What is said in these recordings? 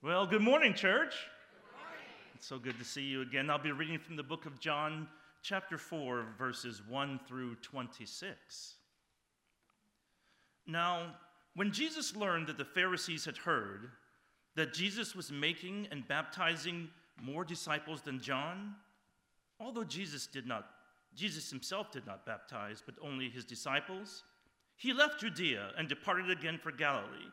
Well, good morning, church. It's so good to see you again. I'll be reading from the book of John, chapter 4, verses 1 through 26. Now, when Jesus learned that the Pharisees had heard that Jesus was making and baptizing more disciples than John, although Jesus did not Jesus himself did not baptize, but only his disciples, he left Judea and departed again for Galilee.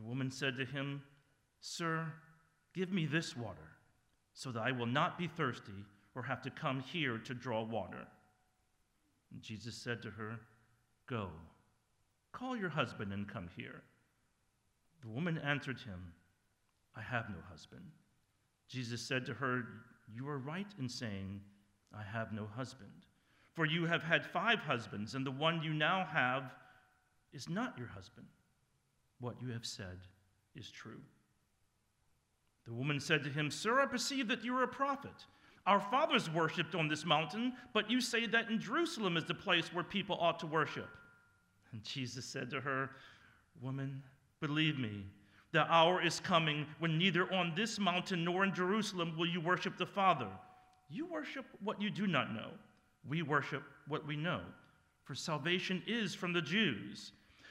The woman said to him, Sir, give me this water, so that I will not be thirsty or have to come here to draw water. And Jesus said to her, Go, call your husband and come here. The woman answered him, I have no husband. Jesus said to her, You are right in saying, I have no husband. For you have had five husbands, and the one you now have is not your husband. What you have said is true. The woman said to him, Sir, I perceive that you are a prophet. Our fathers worshipped on this mountain, but you say that in Jerusalem is the place where people ought to worship. And Jesus said to her, Woman, believe me, the hour is coming when neither on this mountain nor in Jerusalem will you worship the Father. You worship what you do not know. We worship what we know, for salvation is from the Jews.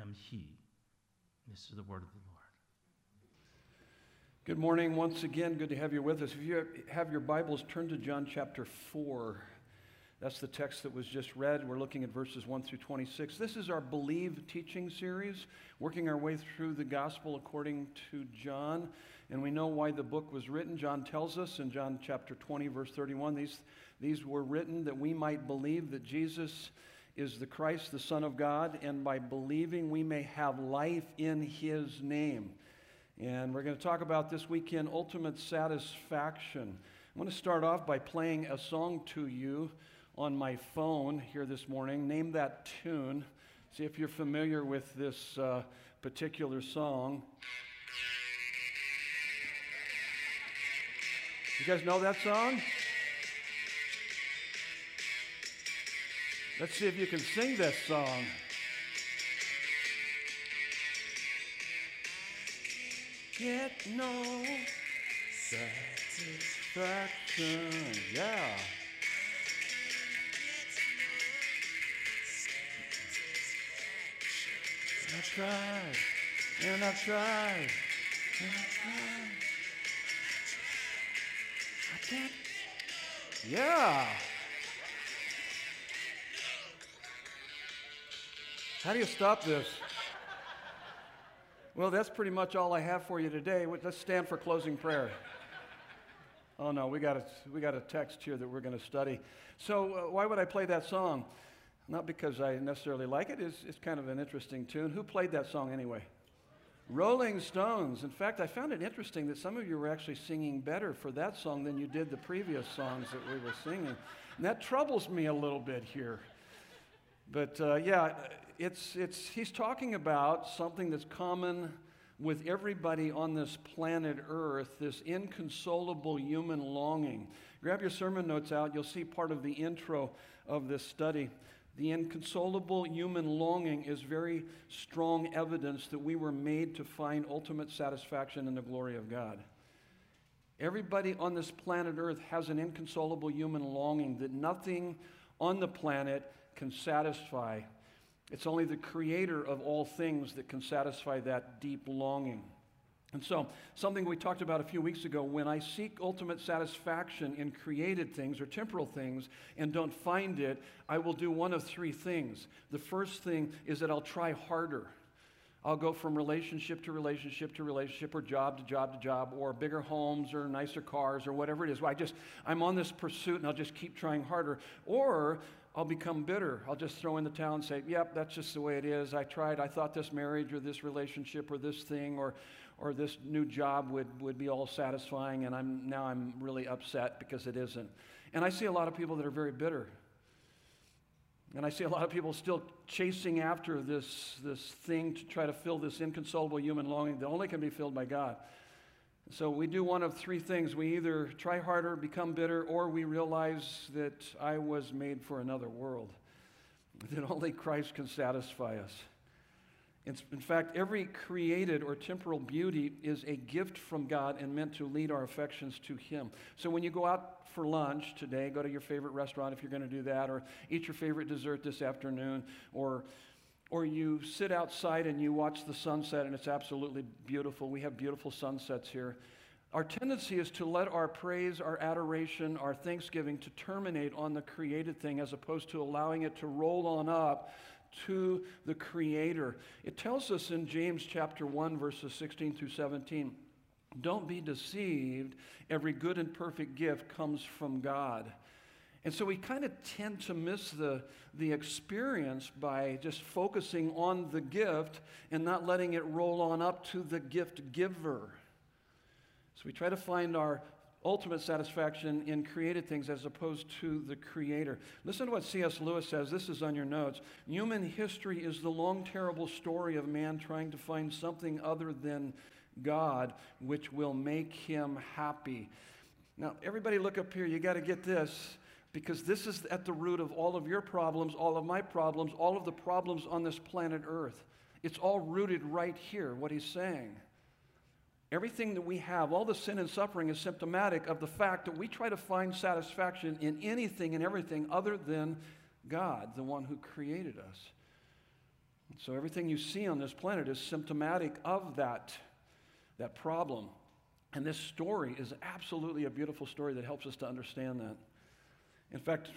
am he. This is the word of the Lord. Good morning once again. Good to have you with us. If you have your Bibles, turn to John chapter 4. That's the text that was just read. We're looking at verses 1 through 26. This is our Believe teaching series, working our way through the gospel according to John and we know why the book was written. John tells us in John chapter 20, verse 31, these, these were written that we might believe that Jesus is the Christ, the Son of God, and by believing we may have life in his name. And we're going to talk about this weekend ultimate satisfaction. I want to start off by playing a song to you on my phone here this morning. Name that tune. See if you're familiar with this uh, particular song. You guys know that song? Let's see if you can sing this song. Get no satisfaction. Yeah. I've tried, and I've tried, and I've tried. I can't. Yeah. How do you stop this? Well, that's pretty much all I have for you today. Let's stand for closing prayer. Oh no, we got a, we got a text here that we're going to study. So, uh, why would I play that song? Not because I necessarily like it, it's, it's kind of an interesting tune. Who played that song anyway? Rolling Stones. In fact, I found it interesting that some of you were actually singing better for that song than you did the previous songs that we were singing. And that troubles me a little bit here. But uh, yeah, it's, it's, he's talking about something that's common with everybody on this planet Earth, this inconsolable human longing. Grab your sermon notes out, you'll see part of the intro of this study. The inconsolable human longing is very strong evidence that we were made to find ultimate satisfaction in the glory of God. Everybody on this planet Earth has an inconsolable human longing that nothing on the planet can satisfy. It's only the creator of all things that can satisfy that deep longing. And so, something we talked about a few weeks ago when I seek ultimate satisfaction in created things or temporal things and don't find it, I will do one of three things. The first thing is that I'll try harder. I'll go from relationship to relationship to relationship or job to job to job or bigger homes or nicer cars or whatever it is. I just I'm on this pursuit and I'll just keep trying harder. Or I'll become bitter. I'll just throw in the towel and say, yep, that's just the way it is. I tried, I thought this marriage or this relationship or this thing or, or this new job would, would be all satisfying, and I'm, now I'm really upset because it isn't. And I see a lot of people that are very bitter. And I see a lot of people still chasing after this, this thing to try to fill this inconsolable human longing that only can be filled by God. So we do one of three things. We either try harder, become bitter, or we realize that I was made for another world, that only Christ can satisfy us. In fact, every created or temporal beauty is a gift from God and meant to lead our affections to Him. So when you go out for lunch today, go to your favorite restaurant if you're going to do that, or eat your favorite dessert this afternoon, or or you sit outside and you watch the sunset and it's absolutely beautiful. We have beautiful sunsets here. Our tendency is to let our praise, our adoration, our thanksgiving to terminate on the created thing as opposed to allowing it to roll on up to the creator. It tells us in James chapter 1 verses 16 through 17, don't be deceived, every good and perfect gift comes from God. And so we kind of tend to miss the, the experience by just focusing on the gift and not letting it roll on up to the gift giver. So we try to find our ultimate satisfaction in created things as opposed to the creator. Listen to what C.S. Lewis says. This is on your notes. Human history is the long, terrible story of man trying to find something other than God which will make him happy. Now, everybody look up here. You got to get this because this is at the root of all of your problems, all of my problems, all of the problems on this planet Earth. It's all rooted right here, what he's saying. Everything that we have, all the sin and suffering, is symptomatic of the fact that we try to find satisfaction in anything and everything other than God, the one who created us. So everything you see on this planet is symptomatic of that, that problem. And this story is absolutely a beautiful story that helps us to understand that. In fact,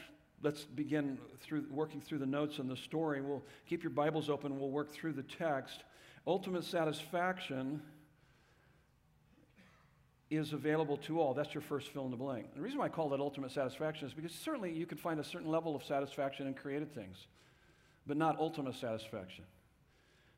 let's begin through working through the notes in the story. We'll keep your Bibles open. We'll work through the text. Ultimate satisfaction is available to all. That's your first fill in the blank. The reason why I call that ultimate satisfaction is because certainly you can find a certain level of satisfaction in created things, but not ultimate satisfaction.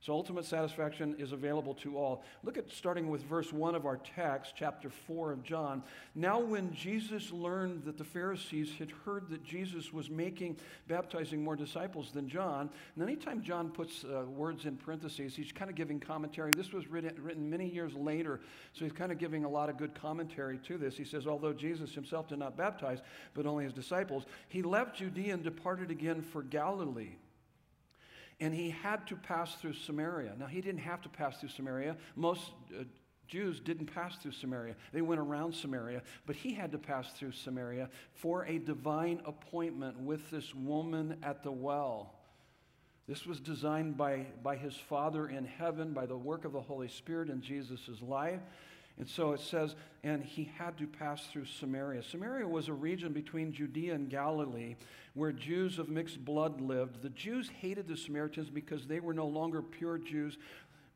So ultimate satisfaction is available to all. Look at starting with verse 1 of our text, chapter 4 of John. Now, when Jesus learned that the Pharisees had heard that Jesus was making, baptizing more disciples than John, and anytime John puts uh, words in parentheses, he's kind of giving commentary. This was written, written many years later, so he's kind of giving a lot of good commentary to this. He says, Although Jesus himself did not baptize, but only his disciples, he left Judea and departed again for Galilee and he had to pass through Samaria. Now, he didn't have to pass through Samaria. Most uh, Jews didn't pass through Samaria, they went around Samaria, but he had to pass through Samaria for a divine appointment with this woman at the well. This was designed by, by his Father in heaven, by the work of the Holy Spirit in Jesus' life. And so it says, and he had to pass through Samaria. Samaria was a region between Judea and Galilee where Jews of mixed blood lived. The Jews hated the Samaritans because they were no longer pure Jews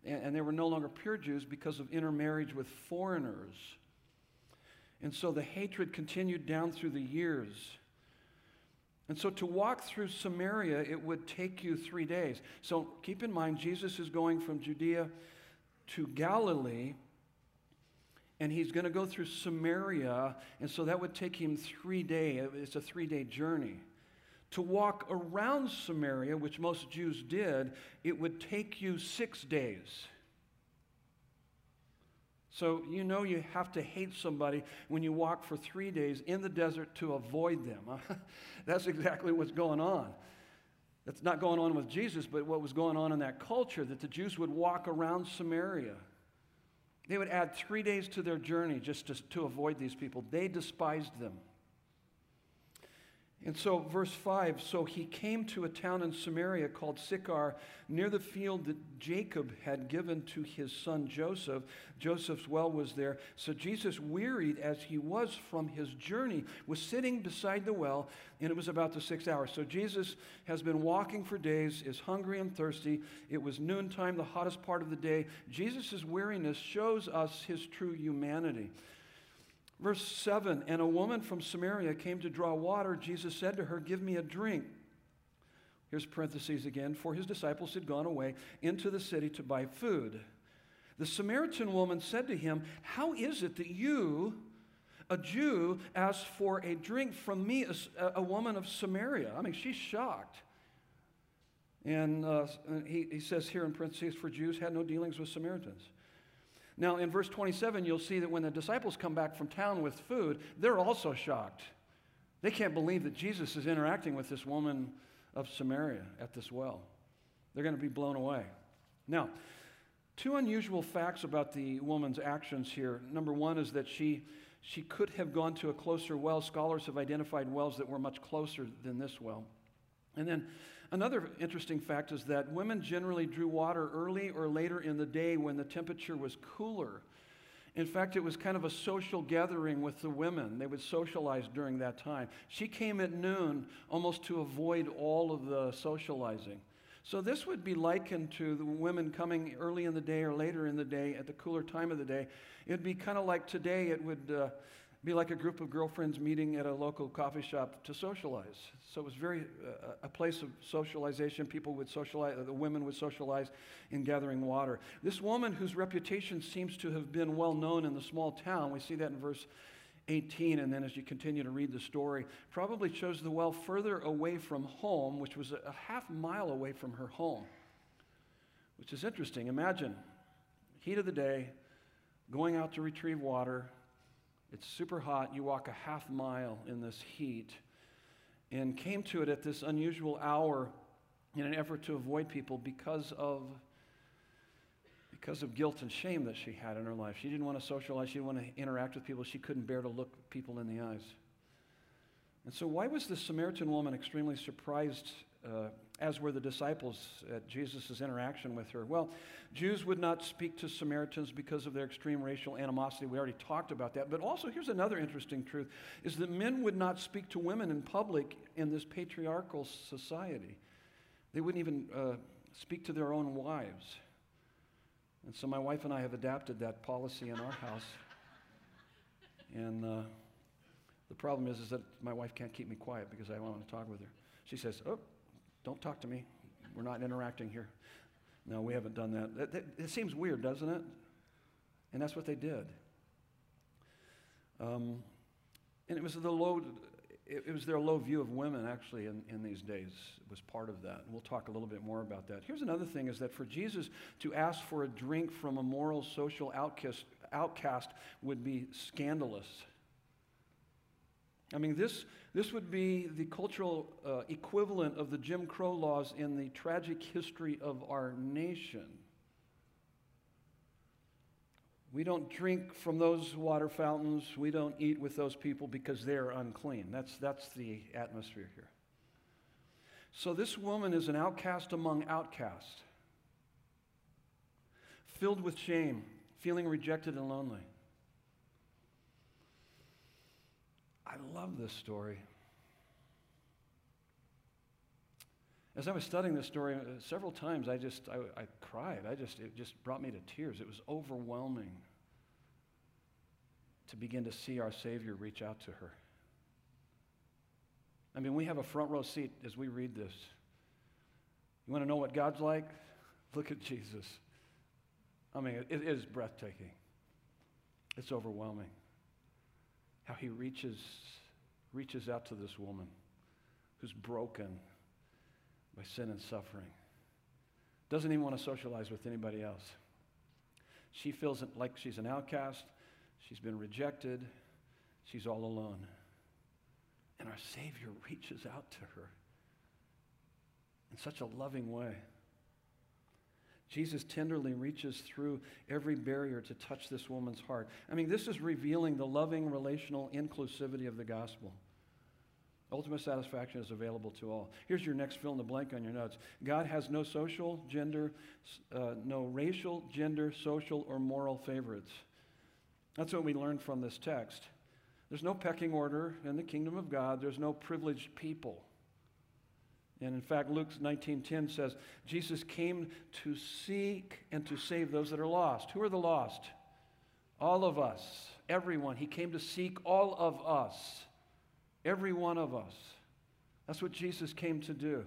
and, they were no longer pure Jews because of intermarriage with foreigners. And so the hatred continued down through the years. And so to walk through Samaria, it would take you three days. So keep in mind, Jesus is going from Judea to Galilee, and he's going to go through Samaria, and so that would take him three days. It's a three day journey. To walk around Samaria, which most Jews did, it would take you six days. So you know you have to hate somebody when you walk for three days in the desert to avoid them. That's exactly what's going on. That's not going on with Jesus, but what was going on in that culture that the Jews would walk around Samaria. They would add three days to their journey just to, to avoid these people. They despised them. And so, verse 5 so he came to a town in Samaria called Sychar, near the field that Jacob had given to his son Joseph. Joseph's well was there. So, Jesus, wearied as he was from his journey, was sitting beside the well, and it was about the sixth hour. So, Jesus has been walking for days, is hungry and thirsty. It was noontime, the hottest part of the day. Jesus' weariness shows us his true humanity. Verse 7 And a woman from Samaria came to draw water. Jesus said to her, Give me a drink. Here's parentheses again. For his disciples had gone away into the city to buy food. The Samaritan woman said to him, How is it that you, a Jew, ask for a drink from me, a, a woman of Samaria? I mean, she's shocked. And uh, he, he says here in parentheses, For Jews had no dealings with Samaritans. Now, in verse 27, you'll see that when the disciples come back from town with food, they're also shocked. They can't believe that Jesus is interacting with this woman of Samaria at this well. They're going to be blown away. Now, two unusual facts about the woman's actions here. Number one is that she, she could have gone to a closer well. Scholars have identified wells that were much closer than this well. And then Another interesting fact is that women generally drew water early or later in the day when the temperature was cooler. In fact, it was kind of a social gathering with the women. They would socialize during that time. She came at noon almost to avoid all of the socializing. So, this would be likened to the women coming early in the day or later in the day at the cooler time of the day. It would be kind of like today, it would. Uh, be like a group of girlfriends meeting at a local coffee shop to socialize. So it was very uh, a place of socialization. People would socialize, the women would socialize in gathering water. This woman, whose reputation seems to have been well known in the small town, we see that in verse 18, and then as you continue to read the story, probably chose the well further away from home, which was a half mile away from her home, which is interesting. Imagine, heat of the day, going out to retrieve water it's super hot. You walk a half mile in this heat and came to it at this unusual hour in an effort to avoid people because of because of guilt and shame that she had in her life. She didn't want to socialize, she didn't want to interact with people, she couldn't bear to look people in the eyes. And so, why was the Samaritan woman extremely surprised uh, as were the disciples at Jesus' interaction with her. Well, Jews would not speak to Samaritans because of their extreme racial animosity. We already talked about that. But also, here's another interesting truth is that men would not speak to women in public in this patriarchal society. They wouldn't even uh, speak to their own wives. And so my wife and I have adapted that policy in our house. And uh, the problem is, is that my wife can't keep me quiet because I want to talk with her. She says, Oh, don't talk to me. We're not interacting here. No, we haven't done that. It, it seems weird, doesn't it? And that's what they did. Um, and it was the low, it, it was their low view of women actually in, in these days was part of that. And we'll talk a little bit more about that. Here's another thing is that for Jesus to ask for a drink from a moral social outcast, outcast would be scandalous. I mean, this, this would be the cultural uh, equivalent of the Jim Crow laws in the tragic history of our nation. We don't drink from those water fountains. We don't eat with those people because they're unclean. That's, that's the atmosphere here. So, this woman is an outcast among outcasts, filled with shame, feeling rejected and lonely. I love this story. As I was studying this story uh, several times, I just I, I cried. I just it just brought me to tears. It was overwhelming to begin to see our Savior reach out to her. I mean, we have a front row seat as we read this. You want to know what God's like? Look at Jesus. I mean, it is breathtaking. It's overwhelming how he reaches, reaches out to this woman who's broken by sin and suffering. Doesn't even want to socialize with anybody else. She feels like she's an outcast. She's been rejected. She's all alone. And our Savior reaches out to her in such a loving way. Jesus tenderly reaches through every barrier to touch this woman's heart. I mean, this is revealing the loving relational inclusivity of the gospel. Ultimate satisfaction is available to all. Here's your next fill in the blank on your notes God has no social, gender, uh, no racial, gender, social, or moral favorites. That's what we learned from this text. There's no pecking order in the kingdom of God, there's no privileged people. And in fact, Luke 19:10 says, Jesus came to seek and to save those that are lost. Who are the lost? All of us, everyone. He came to seek all of us, every one of us. That's what Jesus came to do.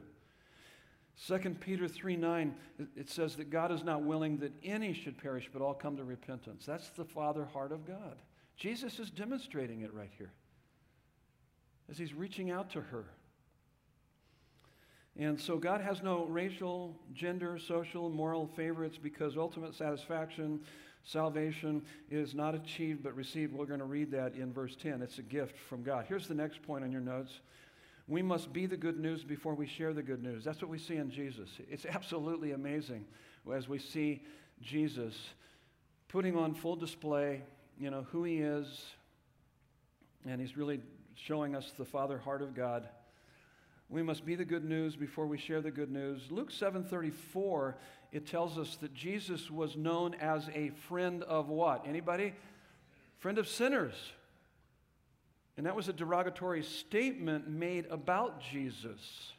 2 Peter 3 9, it says that God is not willing that any should perish, but all come to repentance. That's the Father heart of God. Jesus is demonstrating it right here as he's reaching out to her. And so God has no racial, gender, social, moral favorites because ultimate satisfaction, salvation is not achieved but received. We're going to read that in verse 10. It's a gift from God. Here's the next point on your notes. We must be the good news before we share the good news. That's what we see in Jesus. It's absolutely amazing as we see Jesus putting on full display, you know, who he is, and he's really showing us the Father heart of God. We must be the good news before we share the good news. Luke 7:34 it tells us that Jesus was known as a friend of what? Anybody? Friend of sinners. And that was a derogatory statement made about Jesus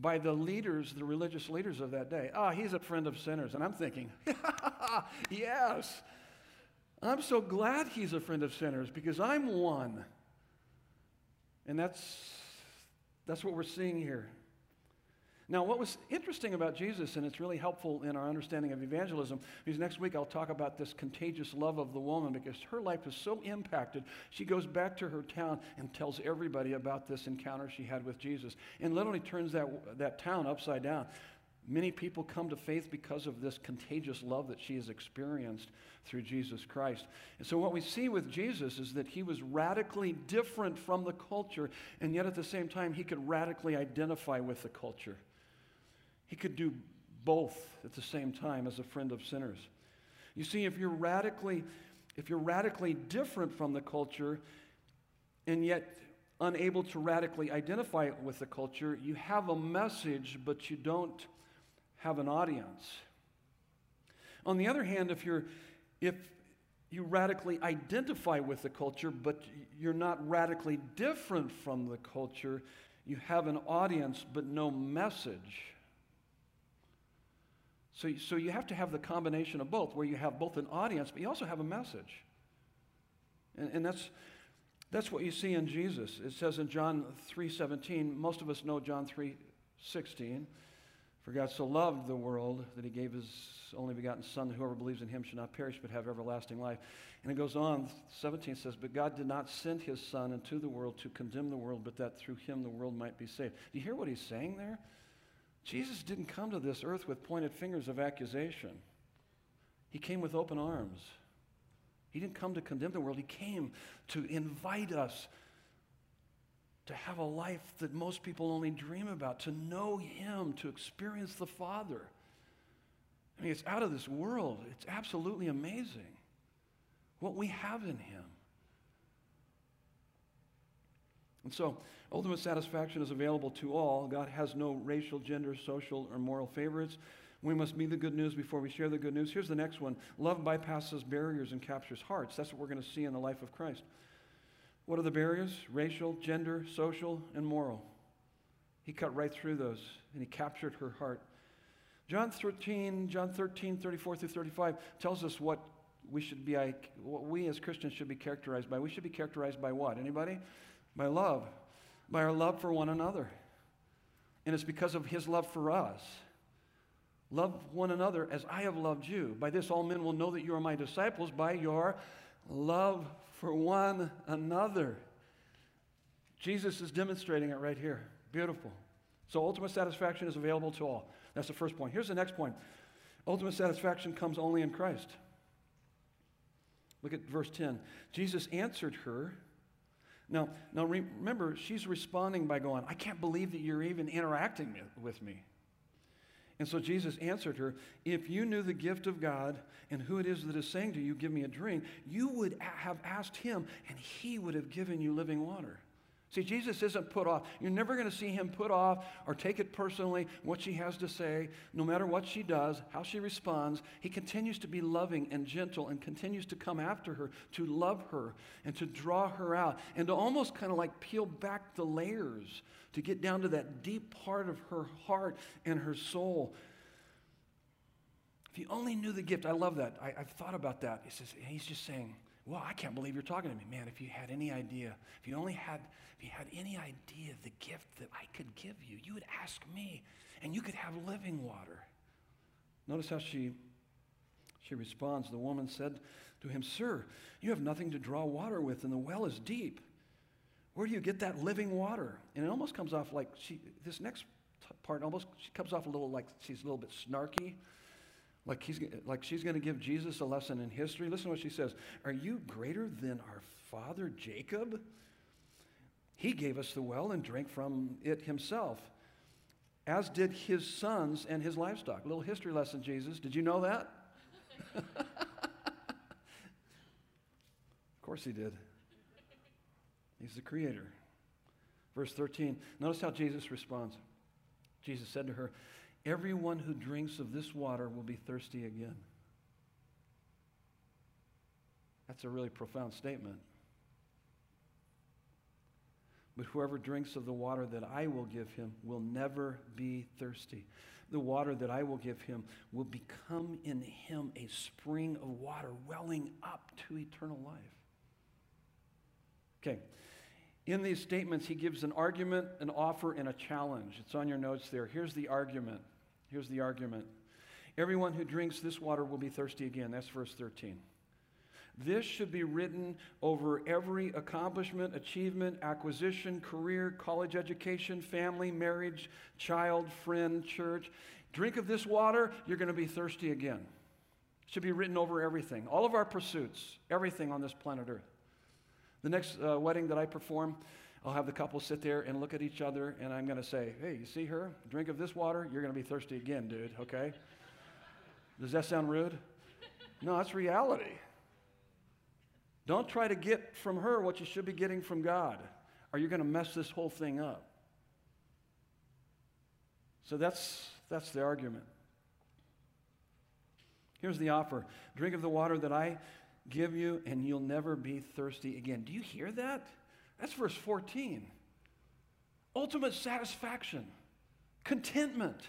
by the leaders, the religious leaders of that day. Ah, he's a friend of sinners. And I'm thinking, yes. I'm so glad he's a friend of sinners because I'm one. And that's that's what we're seeing here. Now, what was interesting about Jesus, and it's really helpful in our understanding of evangelism, is next week I'll talk about this contagious love of the woman because her life is so impacted. She goes back to her town and tells everybody about this encounter she had with Jesus and literally turns that, that town upside down. Many people come to faith because of this contagious love that she has experienced through Jesus Christ. And so, what we see with Jesus is that he was radically different from the culture, and yet at the same time, he could radically identify with the culture. He could do both at the same time as a friend of sinners. You see, if you're radically, if you're radically different from the culture, and yet unable to radically identify with the culture, you have a message, but you don't have an audience. On the other hand, if you're if you radically identify with the culture, but you're not radically different from the culture, you have an audience but no message. So, so you have to have the combination of both, where you have both an audience, but you also have a message. And, and that's, that's what you see in Jesus. It says in John 3.17, most of us know John 3.16, for God so loved the world that he gave his only begotten Son, that whoever believes in him should not perish but have everlasting life. And it goes on, 17 says, But God did not send his Son into the world to condemn the world, but that through him the world might be saved. Do you hear what he's saying there? Jesus didn't come to this earth with pointed fingers of accusation. He came with open arms. He didn't come to condemn the world, he came to invite us to have a life that most people only dream about, to know Him, to experience the Father. I mean, it's out of this world. It's absolutely amazing what we have in Him. And so, ultimate satisfaction is available to all. God has no racial, gender, social, or moral favorites. We must be the good news before we share the good news. Here's the next one love bypasses barriers and captures hearts. That's what we're going to see in the life of Christ. What are the barriers? Racial, gender, social, and moral. He cut right through those and he captured her heart. John 13, John 13, 34 through 35 tells us what we should be, what we as Christians should be characterized by. We should be characterized by what? Anybody? By love. By our love for one another. And it's because of his love for us. Love one another as I have loved you. By this, all men will know that you are my disciples by your love for one another. Jesus is demonstrating it right here. Beautiful. So, ultimate satisfaction is available to all. That's the first point. Here's the next point ultimate satisfaction comes only in Christ. Look at verse 10. Jesus answered her. Now, now remember, she's responding by going, I can't believe that you're even interacting with me. And so Jesus answered her, If you knew the gift of God and who it is that is saying to you, Give me a drink, you would have asked him, and he would have given you living water. See, Jesus isn't put off. You're never going to see him put off or take it personally what she has to say, no matter what she does, how she responds. He continues to be loving and gentle and continues to come after her, to love her and to draw her out and to almost kind of like peel back the layers to get down to that deep part of her heart and her soul. If you only knew the gift, I love that. I, have thought about that. He says, he's just saying, well, I can't believe you're talking to me. Man, if you had any idea, if you only had, if you had any idea of the gift that I could give you, you would ask me and you could have living water. Notice how she, she responds. The woman said to him, Sir, you have nothing to draw water with, and the well is deep. Where do you get that living water? And it almost comes off like she, this next part almost, she comes off a little like she's a little bit snarky like, he's, like she's going to give Jesus a lesson in history. Listen to what she says Are you greater than our father Jacob? He gave us the well and drank from it himself, as did his sons and his livestock. A little history lesson, Jesus. Did you know that? of course he did. He's the creator. Verse 13. Notice how Jesus responds. Jesus said to her, Everyone who drinks of this water will be thirsty again. That's a really profound statement. But whoever drinks of the water that I will give him will never be thirsty. The water that I will give him will become in him a spring of water welling up to eternal life. Okay. In these statements, he gives an argument, an offer, and a challenge. It's on your notes there. Here's the argument Here's the argument Everyone who drinks this water will be thirsty again. That's verse 13. This should be written over every accomplishment, achievement, acquisition, career, college education, family, marriage, child, friend, church. Drink of this water, you're going to be thirsty again. It should be written over everything, all of our pursuits, everything on this planet Earth. The next uh, wedding that I perform, I'll have the couple sit there and look at each other, and I'm going to say, Hey, you see her? Drink of this water, you're going to be thirsty again, dude, okay? Does that sound rude? No, that's reality. Don't try to get from her what you should be getting from God, or you're going to mess this whole thing up. So that's, that's the argument. Here's the offer drink of the water that I give you, and you'll never be thirsty again. Do you hear that? That's verse 14. Ultimate satisfaction, contentment.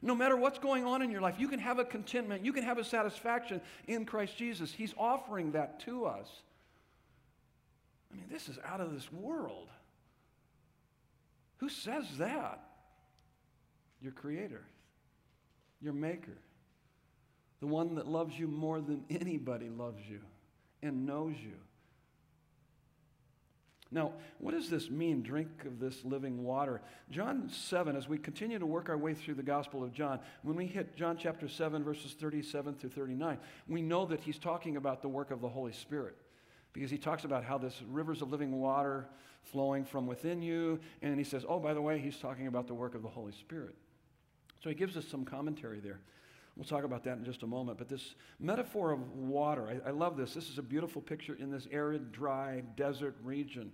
No matter what's going on in your life, you can have a contentment, you can have a satisfaction in Christ Jesus. He's offering that to us. I mean, this is out of this world. Who says that? Your Creator, your Maker, the one that loves you more than anybody loves you and knows you. Now, what does this mean, drink of this living water? John 7, as we continue to work our way through the Gospel of John, when we hit John chapter 7, verses 37 through 39, we know that he's talking about the work of the Holy Spirit because he talks about how this rivers of living water flowing from within you, and he says, oh, by the way, he's talking about the work of the Holy Spirit. So he gives us some commentary there. We'll talk about that in just a moment. But this metaphor of water, I, I, love this. This is a beautiful picture in this arid, dry, desert region.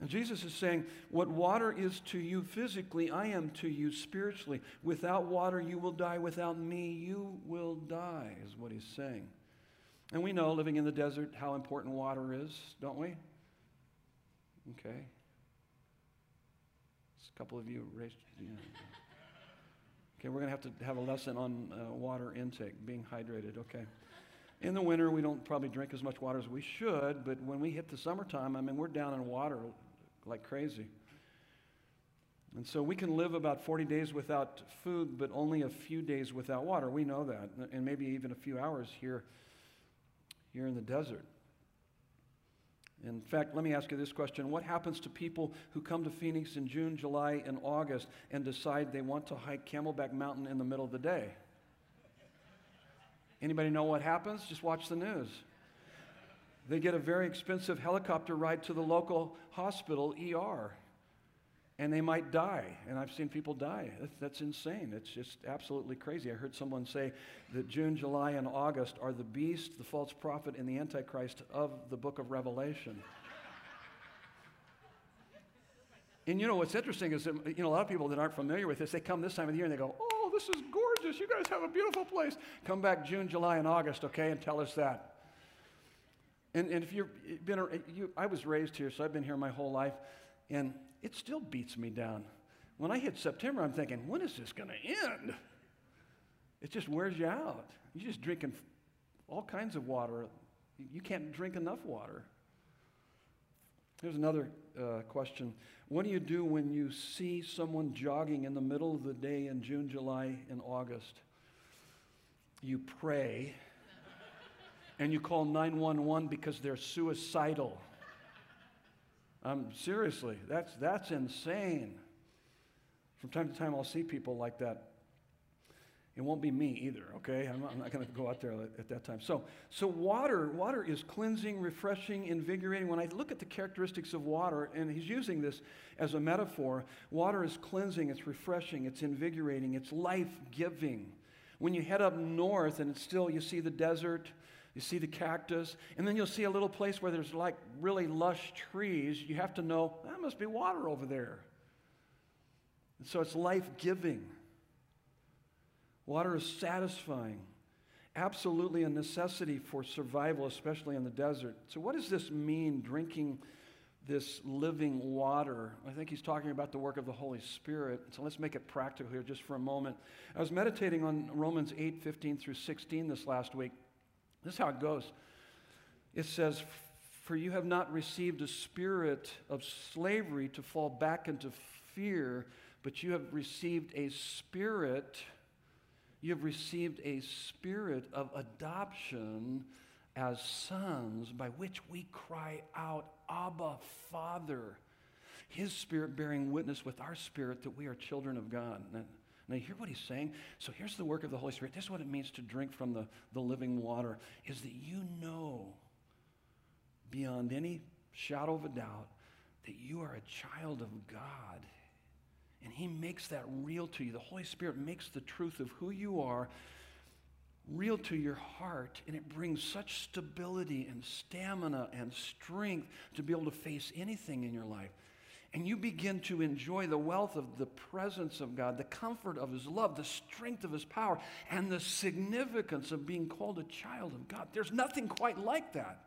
And Jesus is saying, What water is to you physically, I am to you spiritually. Without water, you will die. Without me, you will die, is what he's saying. And we know, living in the desert, how important water is, don't we? Okay. A couple of you raised. Yeah. Okay, we're going to have to have a lesson on uh, water intake, being hydrated. Okay. In the winter, we don't probably drink as much water as we should, but when we hit the summertime, I mean, we're down in water like crazy. And so we can live about 40 days without food, but only a few days without water. We know that, and maybe even a few hours here, here in the desert. In fact, let me ask you this question What happens to people who come to Phoenix in June, July, and August and decide they want to hike Camelback Mountain in the middle of the day? Anybody know what happens? Just watch the news. They get a very expensive helicopter ride to the local hospital ER and they might die. And I've seen people die. That's, that's, insane. It's just absolutely crazy. I heard someone say that June, July, and August are the beast, the false prophet, and the Antichrist of the book of Revelation. and you know what's interesting is that you know a lot of people that aren't familiar with this, they come this time of the year and they go, "Oh, this is gorgeous! You guys have a beautiful place." Come back June, July, and August, okay, and tell us that. And, and if you've been, you, I was raised here, so I've been here my whole life, and it still beats me down. When I hit September, I'm thinking, when is this going to end? It just wears you out. You're just drinking all kinds of water. You can't drink enough water. Here's another uh, question What do you do when you see someone jogging in the middle of the day in June, July, and August? You pray and you call 911 because they're suicidal. Um, seriously, that's, that's insane. From time to time, I'll see people like that. It won't be me either, okay? I'm not, not going to go out there at that time. So, so water, water is cleansing, refreshing, invigorating. When I look at the characteristics of water, and he's using this as a metaphor, water is cleansing, it's refreshing, it's invigorating, it's life-giving. When you head up north and it's still, you see the desert, you see the cactus, and then you'll see a little place where there's like really lush trees. You have to know that must be water over there. And so it's life giving. Water is satisfying, absolutely a necessity for survival, especially in the desert. So, what does this mean, drinking this living water? I think he's talking about the work of the Holy Spirit. So, let's make it practical here just for a moment. I was meditating on Romans 8 15 through 16 this last week. This is how it goes. It says, For you have not received a spirit of slavery to fall back into fear, but you have received a spirit, you have received a spirit of adoption as sons by which we cry out, Abba, Father. His spirit bearing witness with our spirit that we are children of God. Now, you hear what he's saying? So here's the work of the Holy Spirit. This is what it means to drink from the, the living water, is that you know beyond any shadow of a doubt that you are a child of God. And he makes that real to you. The Holy Spirit makes the truth of who you are real to your heart, and it brings such stability and stamina and strength to be able to face anything in your life and you begin to enjoy the wealth of the presence of God, the comfort of His love, the strength of His power, and the significance of being called a child of God. There's nothing quite like that.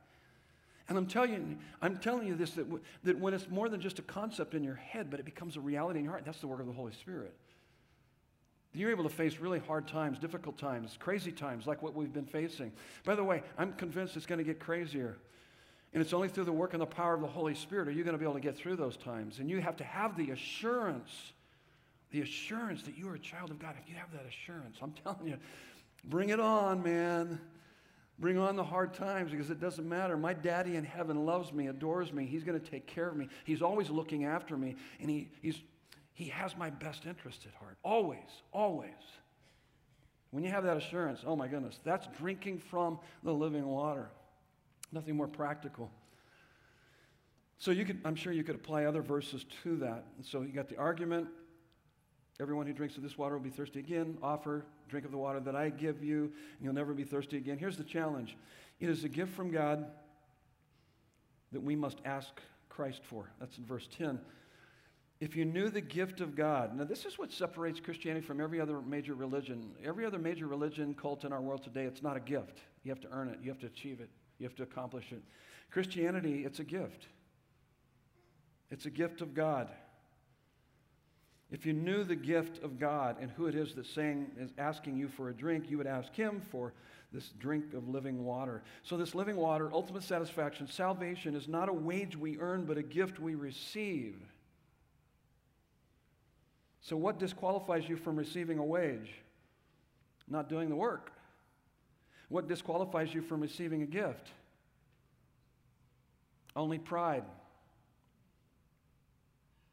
And I'm telling you, I'm telling you this that, w- that when it's more than just a concept in your head, but it becomes a reality in your heart, that's the work of the Holy Spirit. You're able to face really hard times, difficult times, crazy times like what we've been facing. By the way, I'm convinced it's going to get crazier. And it's only through the work and the power of the Holy Spirit are you going to be able to get through those times. And you have to have the assurance, the assurance that you are a child of God. If you have that assurance, I'm telling you, bring it on, man. Bring on the hard times because it doesn't matter. My daddy in heaven loves me, adores me. He's going to take care of me. He's always looking after me, and he, he's, he has my best interest at heart. Always, always. When you have that assurance, oh my goodness, that's drinking from the living water. Nothing more practical. So you could, I'm sure you could apply other verses to that. And so you got the argument. Everyone who drinks of this water will be thirsty again. Offer, drink of the water that I give you, and you'll never be thirsty again. Here's the challenge it is a gift from God that we must ask Christ for. That's in verse 10. If you knew the gift of God, now this is what separates Christianity from every other major religion. Every other major religion, cult in our world today, it's not a gift. You have to earn it, you have to achieve it. You have to accomplish it. Christianity, it's a gift. It's a gift of God. If you knew the gift of God and who it is that's saying is asking you for a drink, you would ask him for this drink of living water. So this living water, ultimate satisfaction, salvation is not a wage we earn, but a gift we receive. So what disqualifies you from receiving a wage? Not doing the work. What disqualifies you from receiving a gift? Only pride.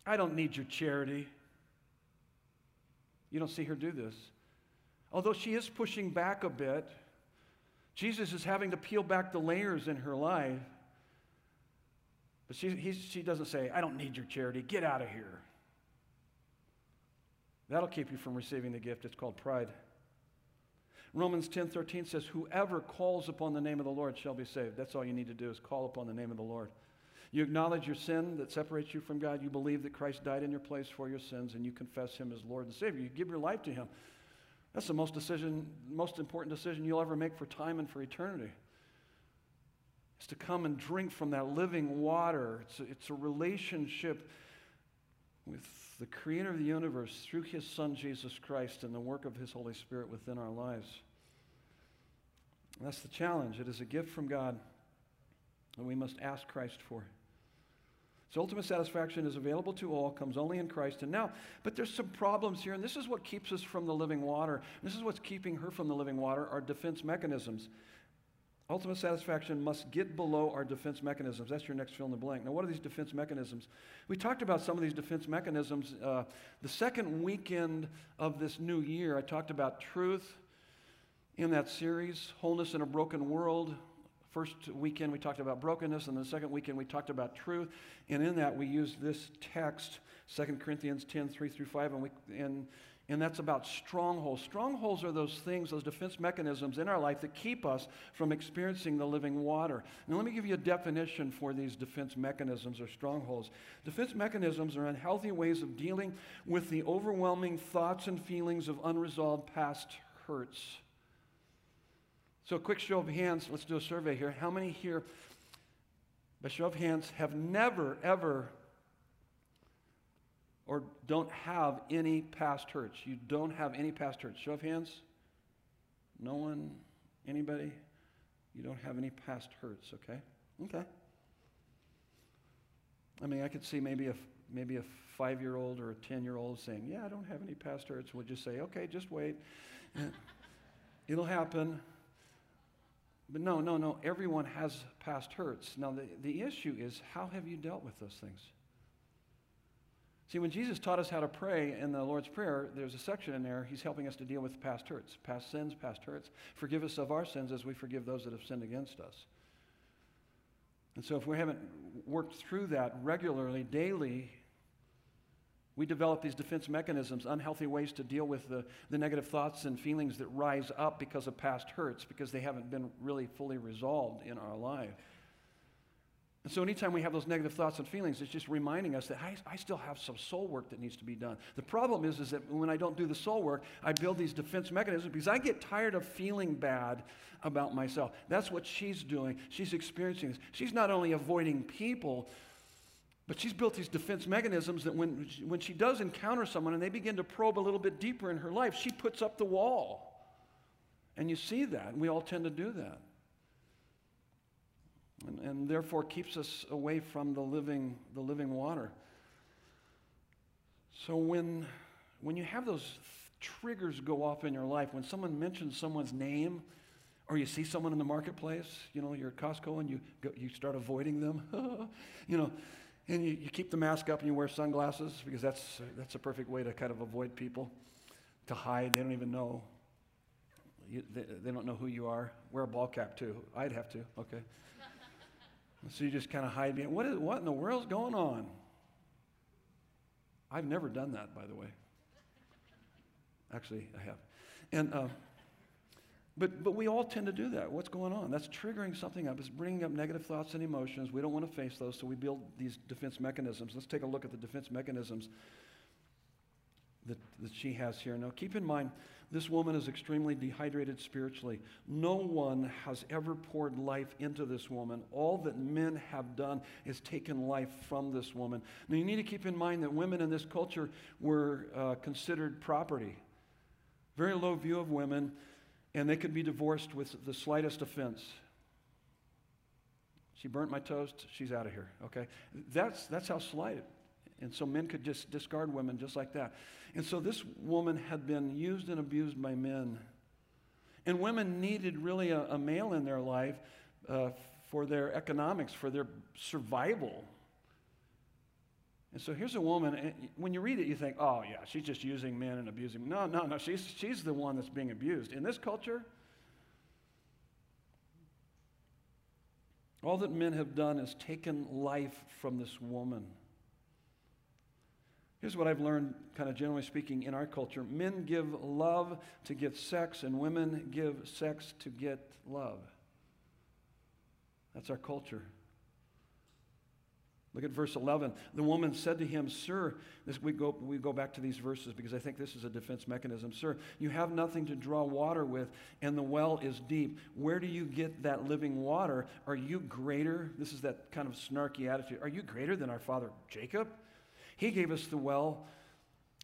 I don't need your charity. You don't see her do this. Although she is pushing back a bit, Jesus is having to peel back the layers in her life. But she, she doesn't say, I don't need your charity. Get out of here. That'll keep you from receiving the gift. It's called pride. Romans 10 13 says, Whoever calls upon the name of the Lord shall be saved. That's all you need to do is call upon the name of the Lord. You acknowledge your sin that separates you from God. You believe that Christ died in your place for your sins, and you confess Him as Lord and Savior. You give your life to Him. That's the most decision, most important decision you'll ever make for time and for eternity. It's to come and drink from that living water. It's a, it's a relationship with the creator of the universe through his son Jesus Christ and the work of his Holy Spirit within our lives. And that's the challenge. It is a gift from God, and we must ask Christ for. So ultimate satisfaction is available to all, comes only in Christ. And now, but there's some problems here, and this is what keeps us from the living water. This is what's keeping her from the living water, our defense mechanisms. Ultimate satisfaction must get below our defense mechanisms. That's your next fill in the blank. Now, what are these defense mechanisms? We talked about some of these defense mechanisms. Uh, the second weekend of this new year, I talked about truth in that series, Wholeness in a Broken World. First weekend, we talked about brokenness, and the second weekend, we talked about truth. And in that, we used this text, 2 Corinthians 10 3 through 5, and, we, and and that's about strongholds. Strongholds are those things, those defense mechanisms in our life that keep us from experiencing the living water. Now, let me give you a definition for these defense mechanisms or strongholds. Defense mechanisms are unhealthy ways of dealing with the overwhelming thoughts and feelings of unresolved past hurts. So, a quick show of hands, let's do a survey here. How many here, by show of hands, have never, ever or don't have any past hurts? You don't have any past hurts. Show of hands. No one? Anybody? You don't have any past hurts, okay? Okay. I mean, I could see maybe a, maybe a five year old or a 10 year old saying, Yeah, I don't have any past hurts. We'll just say, Okay, just wait. It'll happen. But no, no, no. Everyone has past hurts. Now, the, the issue is how have you dealt with those things? See, when Jesus taught us how to pray in the Lord's Prayer, there's a section in there, he's helping us to deal with past hurts, past sins, past hurts. Forgive us of our sins as we forgive those that have sinned against us. And so, if we haven't worked through that regularly, daily, we develop these defense mechanisms, unhealthy ways to deal with the, the negative thoughts and feelings that rise up because of past hurts, because they haven't been really fully resolved in our life. And so, anytime we have those negative thoughts and feelings, it's just reminding us that I, I, still have some soul work that needs to be done. The problem is, is that when I don't do the soul work, I build these defense mechanisms because I get tired of feeling bad about myself. That's what she's doing. She's experiencing this. She's not only avoiding people, but she's built these defense mechanisms that when, when she does encounter someone and they begin to probe a little bit deeper in her life, she puts up the wall. And you see that, and we all tend to do that and, and therefore keeps us away from the living, the living water. So when, when you have those triggers go off in your life, when someone mentions someone's name, or you see someone in the marketplace, you know, you're at Costco and you, go, you start avoiding them, you know, and you, you keep the mask up and you wear sunglasses because that's, that's a perfect way to kind of avoid people, to hide. They don't even know. You, they, they don't know who you are. Wear a ball cap too. I'd have to, okay. So you just kind of hide behind. What, is, what in the world's going on? I've never done that, by the way. Actually, I have. And, uh, but, but we all tend to do that. What's going on? That's triggering something up. It's bringing up negative thoughts and emotions. We don't want to face those, so we build these defense mechanisms. Let's take a look at the defense mechanisms that, that she has here. Now, keep in mind, this woman is extremely dehydrated spiritually. No one has ever poured life into this woman. All that men have done is taken life from this woman. Now, you need to keep in mind that women in this culture were uh, considered property. Very low view of women, and they could be divorced with the slightest offense. She burnt my toast, she's out of here, okay? That's, that's how slighted. And so men could just discard women just like that. And so this woman had been used and abused by men. And women needed really a, a male in their life uh, for their economics, for their survival. And so here's a woman, when you read it, you think, oh, yeah, she's just using men and abusing. No, no, no, she's, she's the one that's being abused. In this culture, all that men have done is taken life from this woman. Here's what I've learned, kind of generally speaking, in our culture men give love to get sex, and women give sex to get love. That's our culture. Look at verse 11. The woman said to him, Sir, this, we, go, we go back to these verses because I think this is a defense mechanism. Sir, you have nothing to draw water with, and the well is deep. Where do you get that living water? Are you greater? This is that kind of snarky attitude. Are you greater than our father Jacob? He gave us the well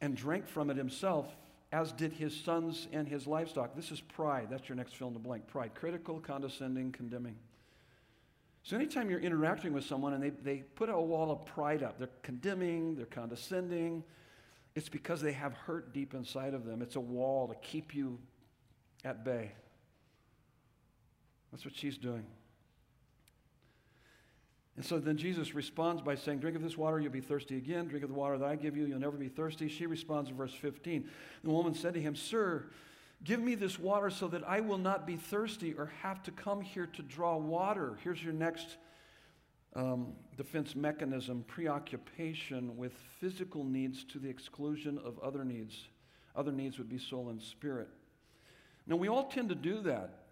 and drank from it himself, as did his sons and his livestock. This is pride. That's your next fill in the blank. Pride. Critical, condescending, condemning. So anytime you're interacting with someone and they, they put a wall of pride up, they're condemning, they're condescending, it's because they have hurt deep inside of them. It's a wall to keep you at bay. That's what she's doing. And so then Jesus responds by saying, Drink of this water, you'll be thirsty again. Drink of the water that I give you, you'll never be thirsty. She responds in verse 15. The woman said to him, Sir, give me this water so that I will not be thirsty or have to come here to draw water. Here's your next um, defense mechanism preoccupation with physical needs to the exclusion of other needs. Other needs would be soul and spirit. Now, we all tend to do that.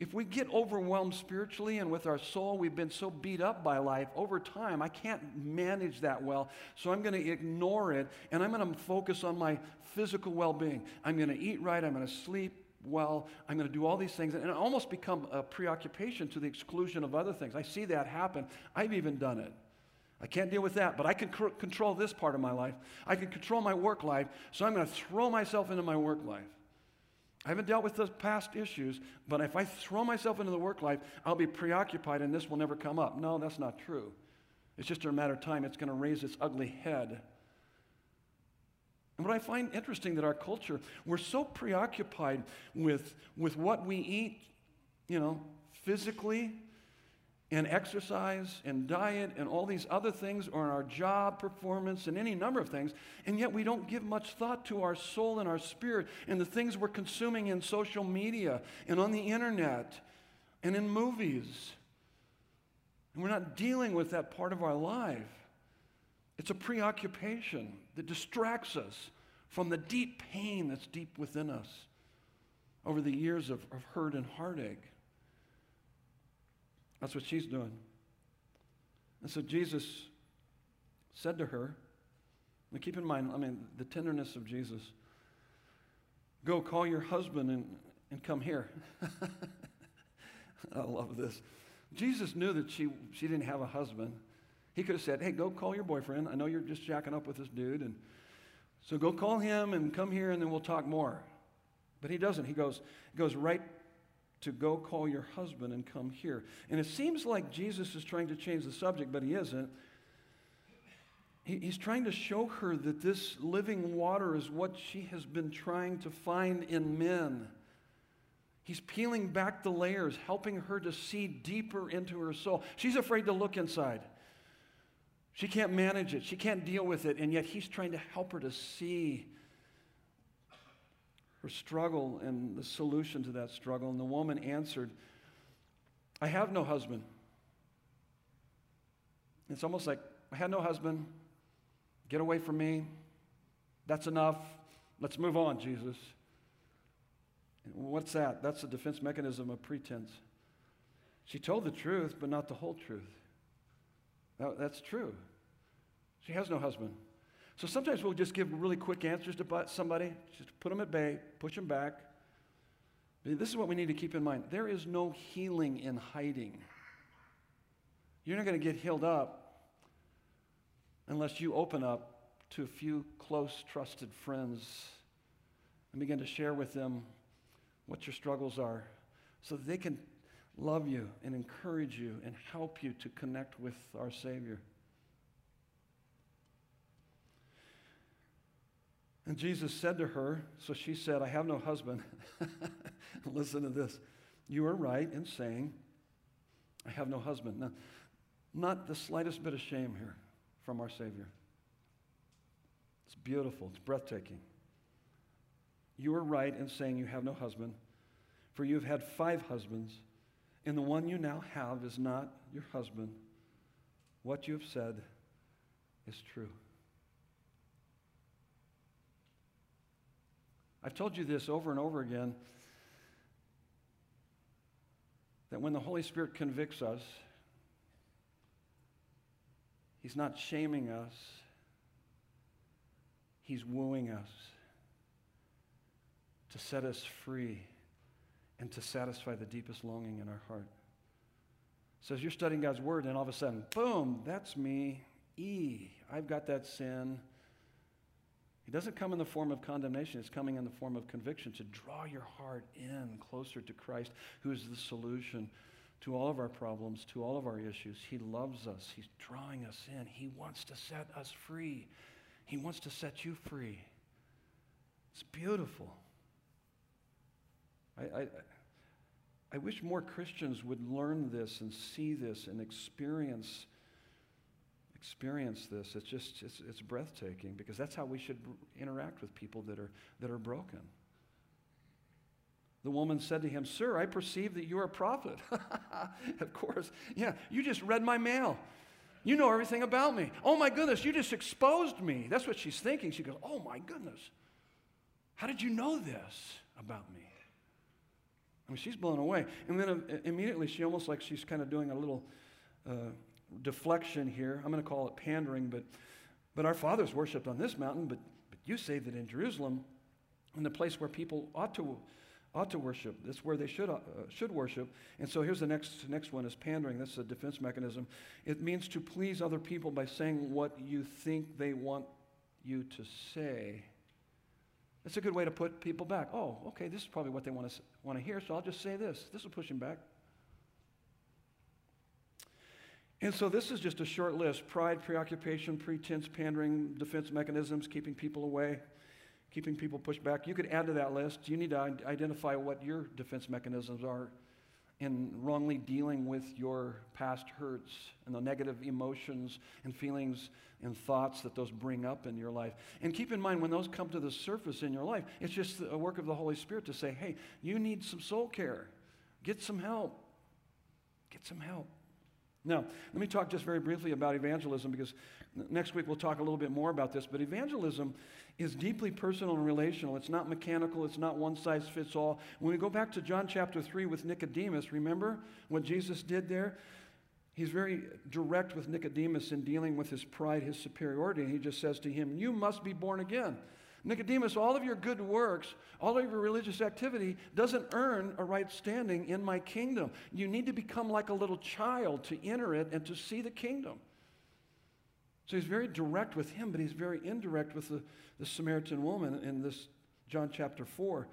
If we get overwhelmed spiritually and with our soul, we've been so beat up by life, over time, I can't manage that well. So I'm going to ignore it and I'm going to focus on my physical well being. I'm going to eat right, I'm going to sleep well, I'm going to do all these things. And it almost become a preoccupation to the exclusion of other things. I see that happen. I've even done it. I can't deal with that, but I can cr- control this part of my life. I can control my work life, so I'm going to throw myself into my work life. I haven't dealt with those past issues, but if I throw myself into the work life, I'll be preoccupied and this will never come up. No, that's not true. It's just a matter of time. It's going to raise its ugly head. And what I find interesting that our culture, we're so preoccupied with, with what we eat, you know, physically, and exercise and diet and all these other things, or in our job performance and any number of things, and yet we don't give much thought to our soul and our spirit and the things we're consuming in social media and on the internet and in movies. And we're not dealing with that part of our life. It's a preoccupation that distracts us from the deep pain that's deep within us over the years of, of hurt and heartache. That's what she's doing. And so Jesus said to her, now keep in mind, I mean, the tenderness of Jesus. Go call your husband and, and come here. I love this. Jesus knew that she, she didn't have a husband. He could have said, Hey, go call your boyfriend. I know you're just jacking up with this dude. And so go call him and come here and then we'll talk more. But he doesn't. He goes, goes right to go call your husband and come here. And it seems like Jesus is trying to change the subject, but he isn't. He's trying to show her that this living water is what she has been trying to find in men. He's peeling back the layers, helping her to see deeper into her soul. She's afraid to look inside. She can't manage it, she can't deal with it, and yet he's trying to help her to see her struggle and the solution to that struggle. And the woman answered, I have no husband. It's almost like, I had no husband. Get away from me. That's enough. Let's move on, Jesus. What's that? That's a defense mechanism of pretense. She told the truth, but not the whole truth. that's true. She has no husband. So sometimes we'll just give really quick answers to somebody, just put them at bay, push them back. This is what we need to keep in mind there is no healing in hiding. You're not going to get healed up unless you open up to a few close, trusted friends and begin to share with them what your struggles are so that they can love you and encourage you and help you to connect with our Savior. And Jesus said to her, so she said, I have no husband. Listen to this. You are right in saying, I have no husband. Now, not the slightest bit of shame here from our Savior. It's beautiful, it's breathtaking. You are right in saying you have no husband, for you have had five husbands, and the one you now have is not your husband. What you have said is true. I've told you this over and over again that when the Holy Spirit convicts us, He's not shaming us, He's wooing us to set us free and to satisfy the deepest longing in our heart. So as you're studying God's Word, and all of a sudden, boom, that's me. E, I've got that sin. It doesn't come in the form of condemnation, it's coming in the form of conviction to draw your heart in closer to Christ, who is the solution to all of our problems, to all of our issues. He loves us, He's drawing us in. He wants to set us free, He wants to set you free. It's beautiful. I, I, I wish more Christians would learn this and see this and experience experience this. It's just it's, it's breathtaking because that's how we should interact with people that are that are broken. The woman said to him, Sir, I perceive that you are a prophet. of course. Yeah, you just read my mail. You know everything about me. Oh my goodness, you just exposed me. That's what she's thinking. She goes, Oh my goodness. How did you know this about me? I mean, she's blown away. And then uh, immediately, she almost like she's kind of doing a little uh, deflection here. I'm going to call it pandering, but, but our fathers worshiped on this mountain, but, but you say that in Jerusalem, in the place where people ought to, ought to worship, that's where they should, uh, should worship. And so here's the next, next one is pandering. That's a defense mechanism. It means to please other people by saying what you think they want you to say. It's a good way to put people back. Oh, okay, this is probably what they want to, want to hear, so I'll just say this. This will push them back. And so this is just a short list pride, preoccupation, pretense, pandering, defense mechanisms, keeping people away, keeping people pushed back. You could add to that list. You need to identify what your defense mechanisms are in wrongly dealing with your past hurts and the negative emotions and feelings and thoughts that those bring up in your life. And keep in mind, when those come to the surface in your life, it's just a work of the Holy Spirit to say, hey, you need some soul care. Get some help. Get some help. Now, let me talk just very briefly about evangelism because next week we'll talk a little bit more about this. But evangelism is deeply personal and relational. It's not mechanical, it's not one size fits all. When we go back to John chapter 3 with Nicodemus, remember what Jesus did there? He's very direct with Nicodemus in dealing with his pride, his superiority. And he just says to him, You must be born again. Nicodemus, all of your good works, all of your religious activity doesn't earn a right standing in my kingdom. You need to become like a little child to enter it and to see the kingdom. So he's very direct with him, but he's very indirect with the, the Samaritan woman in this John chapter 4.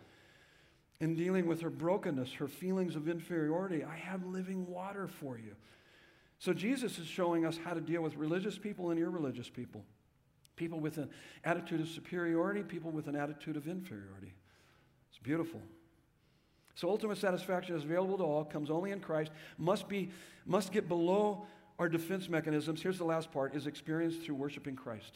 In dealing with her brokenness, her feelings of inferiority, I have living water for you. So Jesus is showing us how to deal with religious people and irreligious people people with an attitude of superiority, people with an attitude of inferiority. It's beautiful. So ultimate satisfaction is available to all, comes only in Christ, must be must get below our defense mechanisms. Here's the last part is experienced through worshiping Christ.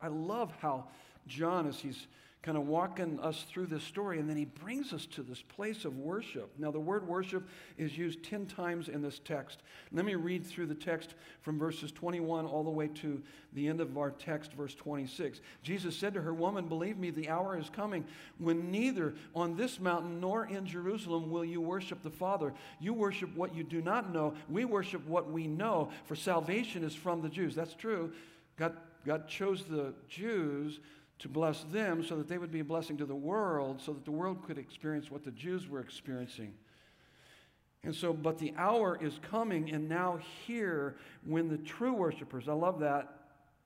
I love how John, as he's kind of walking us through this story, and then he brings us to this place of worship. Now, the word worship is used 10 times in this text. Let me read through the text from verses 21 all the way to the end of our text, verse 26. Jesus said to her, Woman, believe me, the hour is coming when neither on this mountain nor in Jerusalem will you worship the Father. You worship what you do not know. We worship what we know, for salvation is from the Jews. That's true. God God chose the Jews to bless them so that they would be a blessing to the world, so that the world could experience what the Jews were experiencing. And so, but the hour is coming, and now here, when the true worshipers, I love that.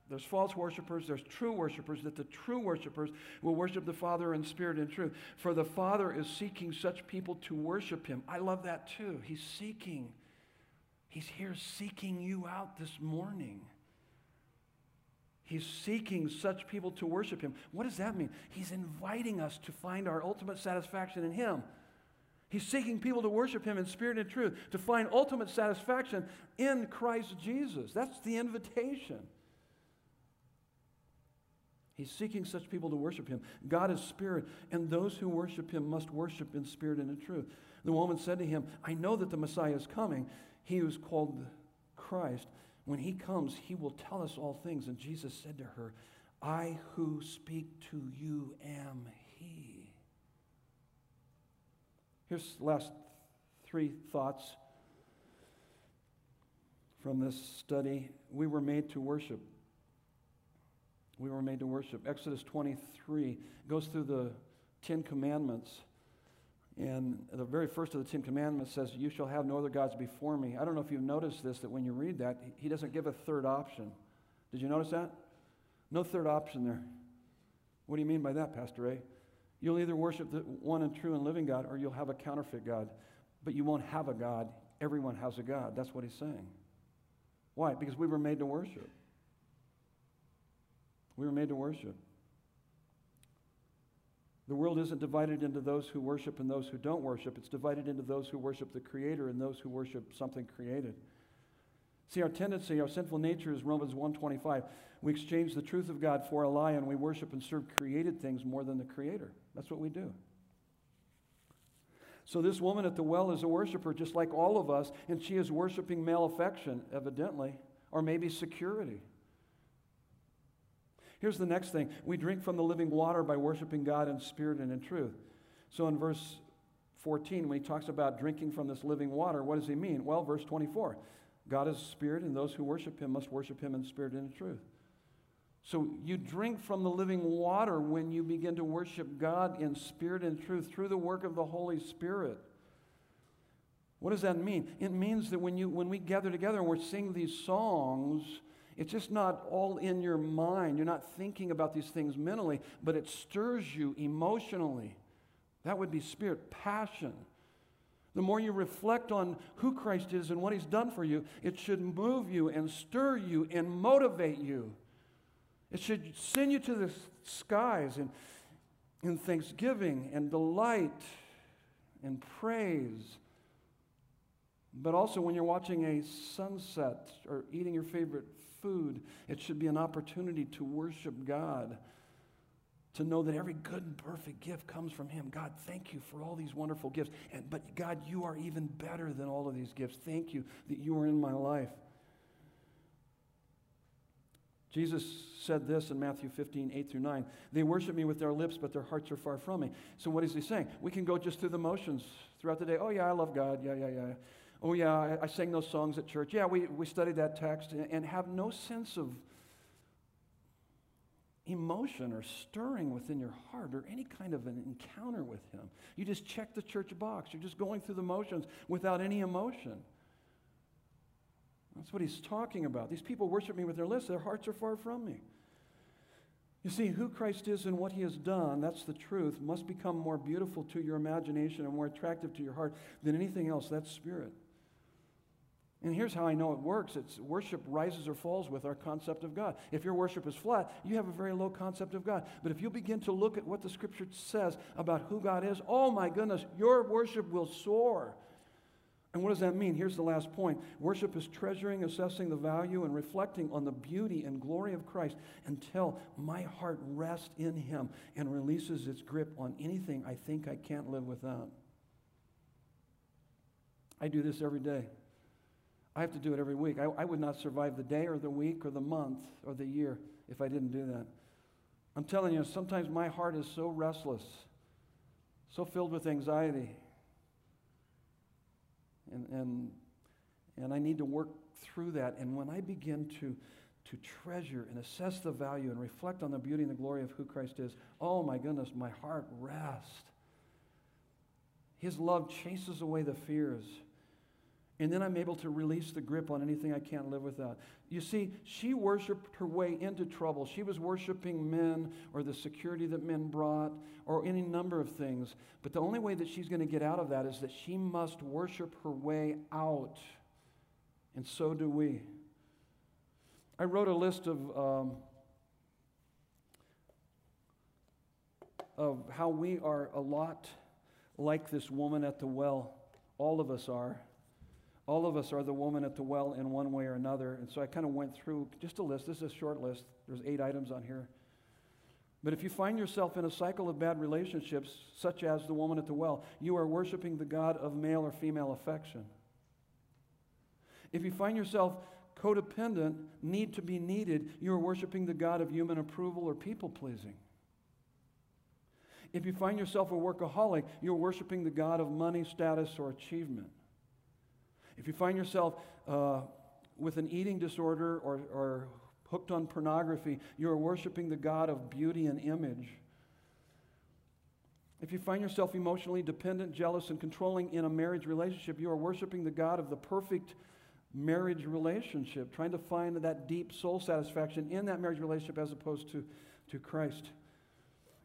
There's false worshipers, there's true worshipers, that the true worshipers will worship the Father in spirit and truth. For the Father is seeking such people to worship Him. I love that too. He's seeking, He's here seeking you out this morning. He's seeking such people to worship Him. What does that mean? He's inviting us to find our ultimate satisfaction in Him. He's seeking people to worship Him in spirit and truth, to find ultimate satisfaction in Christ Jesus. That's the invitation. He's seeking such people to worship Him. God is spirit, and those who worship Him must worship in spirit and in truth. The woman said to him, I know that the Messiah is coming, he who's called Christ. When he comes, he will tell us all things. And Jesus said to her, I who speak to you am he. Here's the last three thoughts from this study. We were made to worship. We were made to worship. Exodus 23 goes through the Ten Commandments. And the very first of the Ten Commandments says, You shall have no other gods before me. I don't know if you've noticed this, that when you read that, he doesn't give a third option. Did you notice that? No third option there. What do you mean by that, Pastor A? You'll either worship the one and true and living God or you'll have a counterfeit God. But you won't have a God. Everyone has a God. That's what he's saying. Why? Because we were made to worship. We were made to worship. The world isn't divided into those who worship and those who don't worship. It's divided into those who worship the Creator and those who worship something created. See, our tendency, our sinful nature is Romans 1.25. We exchange the truth of God for a lie and we worship and serve created things more than the Creator. That's what we do. So, this woman at the well is a worshiper just like all of us, and she is worshiping male affection, evidently, or maybe security. Here's the next thing we drink from the living water by worshiping God in spirit and in truth. So, in verse 14, when he talks about drinking from this living water, what does he mean? Well, verse 24 God is spirit, and those who worship him must worship him in spirit and in truth. So you drink from the living water when you begin to worship God in spirit and truth through the work of the Holy Spirit. What does that mean? It means that when, you, when we gather together and we're singing these songs, it's just not all in your mind. You're not thinking about these things mentally, but it stirs you emotionally. That would be spirit, passion. The more you reflect on who Christ is and what he's done for you, it should move you and stir you and motivate you. It should send you to the skies in, in thanksgiving and delight and praise. But also, when you're watching a sunset or eating your favorite food, it should be an opportunity to worship God, to know that every good and perfect gift comes from Him. God, thank you for all these wonderful gifts. And, but God, you are even better than all of these gifts. Thank you that you are in my life. Jesus said this in Matthew 15, 8 through 9. They worship me with their lips, but their hearts are far from me. So, what is he saying? We can go just through the motions throughout the day. Oh, yeah, I love God. Yeah, yeah, yeah. Oh, yeah, I, I sang those songs at church. Yeah, we, we studied that text and, and have no sense of emotion or stirring within your heart or any kind of an encounter with Him. You just check the church box. You're just going through the motions without any emotion. That's what he's talking about. These people worship me with their lips, their hearts are far from me. You see, who Christ is and what he has done, that's the truth, must become more beautiful to your imagination and more attractive to your heart than anything else. That's spirit. And here's how I know it works it's worship rises or falls with our concept of God. If your worship is flat, you have a very low concept of God. But if you begin to look at what the scripture says about who God is, oh my goodness, your worship will soar. And what does that mean? Here's the last point worship is treasuring, assessing the value, and reflecting on the beauty and glory of Christ until my heart rests in Him and releases its grip on anything I think I can't live without. I do this every day. I have to do it every week. I, I would not survive the day or the week or the month or the year if I didn't do that. I'm telling you, sometimes my heart is so restless, so filled with anxiety and, and, and I need to work through that. And when I begin to, to treasure and assess the value and reflect on the beauty and the glory of who Christ is, oh my goodness, my heart rests. His love chases away the fears. And then I'm able to release the grip on anything I can't live without. You see, she worshiped her way into trouble. She was worshiping men or the security that men brought or any number of things. But the only way that she's going to get out of that is that she must worship her way out. And so do we. I wrote a list of, um, of how we are a lot like this woman at the well. All of us are. All of us are the woman at the well in one way or another. And so I kind of went through just a list. This is a short list. There's eight items on here. But if you find yourself in a cycle of bad relationships, such as the woman at the well, you are worshiping the God of male or female affection. If you find yourself codependent, need to be needed, you are worshiping the God of human approval or people pleasing. If you find yourself a workaholic, you're worshiping the God of money, status, or achievement. If you find yourself uh, with an eating disorder or, or hooked on pornography, you are worshiping the God of beauty and image. If you find yourself emotionally dependent, jealous, and controlling in a marriage relationship, you are worshiping the God of the perfect marriage relationship, trying to find that deep soul satisfaction in that marriage relationship as opposed to, to Christ.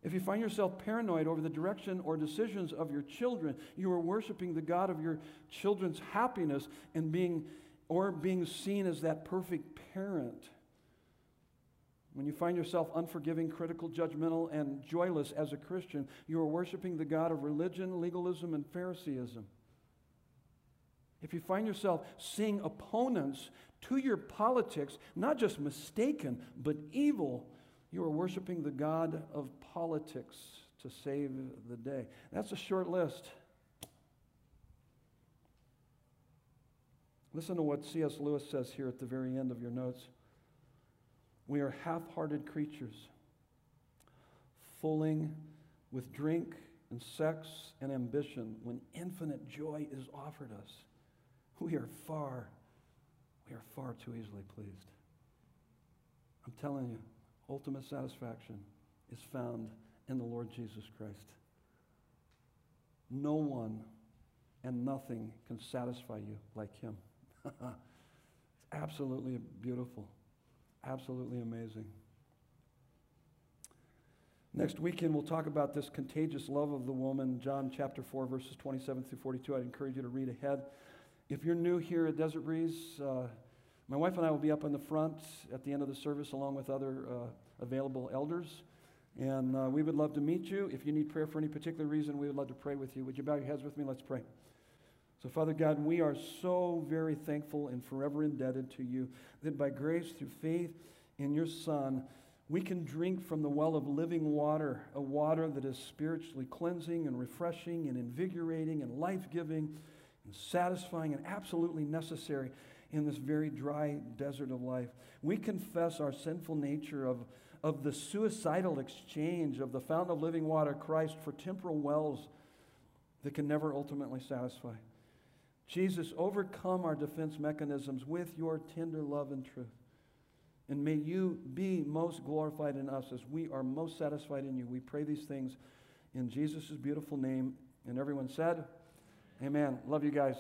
If you find yourself paranoid over the direction or decisions of your children, you are worshiping the God of your children's happiness and being or being seen as that perfect parent. When you find yourself unforgiving, critical, judgmental, and joyless as a Christian, you are worshiping the God of religion, legalism, and Phariseeism. If you find yourself seeing opponents to your politics, not just mistaken, but evil, you are worshiping the God of politics to save the day. That's a short list. Listen to what C.S. Lewis says here at the very end of your notes. We are half hearted creatures, fooling with drink and sex and ambition when infinite joy is offered us. We are far, we are far too easily pleased. I'm telling you, ultimate satisfaction is found in the Lord Jesus Christ. No one and nothing can satisfy you like Him. it's absolutely beautiful, absolutely amazing. Next weekend, we'll talk about this contagious love of the woman, John chapter 4, verses 27 through 42. I'd encourage you to read ahead. If you're new here at Desert Breeze, uh, my wife and I will be up in the front at the end of the service along with other uh, available elders. And uh, we would love to meet you. If you need prayer for any particular reason, we would love to pray with you. Would you bow your heads with me? Let's pray. So, Father God, we are so very thankful and forever indebted to you that by grace, through faith in your Son, we can drink from the well of living water, a water that is spiritually cleansing and refreshing and invigorating and life giving and satisfying and absolutely necessary in this very dry desert of life. We confess our sinful nature of, of the suicidal exchange of the fountain of living water, Christ, for temporal wells that can never ultimately satisfy. Jesus, overcome our defense mechanisms with your tender love and truth. And may you be most glorified in us as we are most satisfied in you. We pray these things in Jesus' beautiful name. And everyone said, Amen. Love you guys.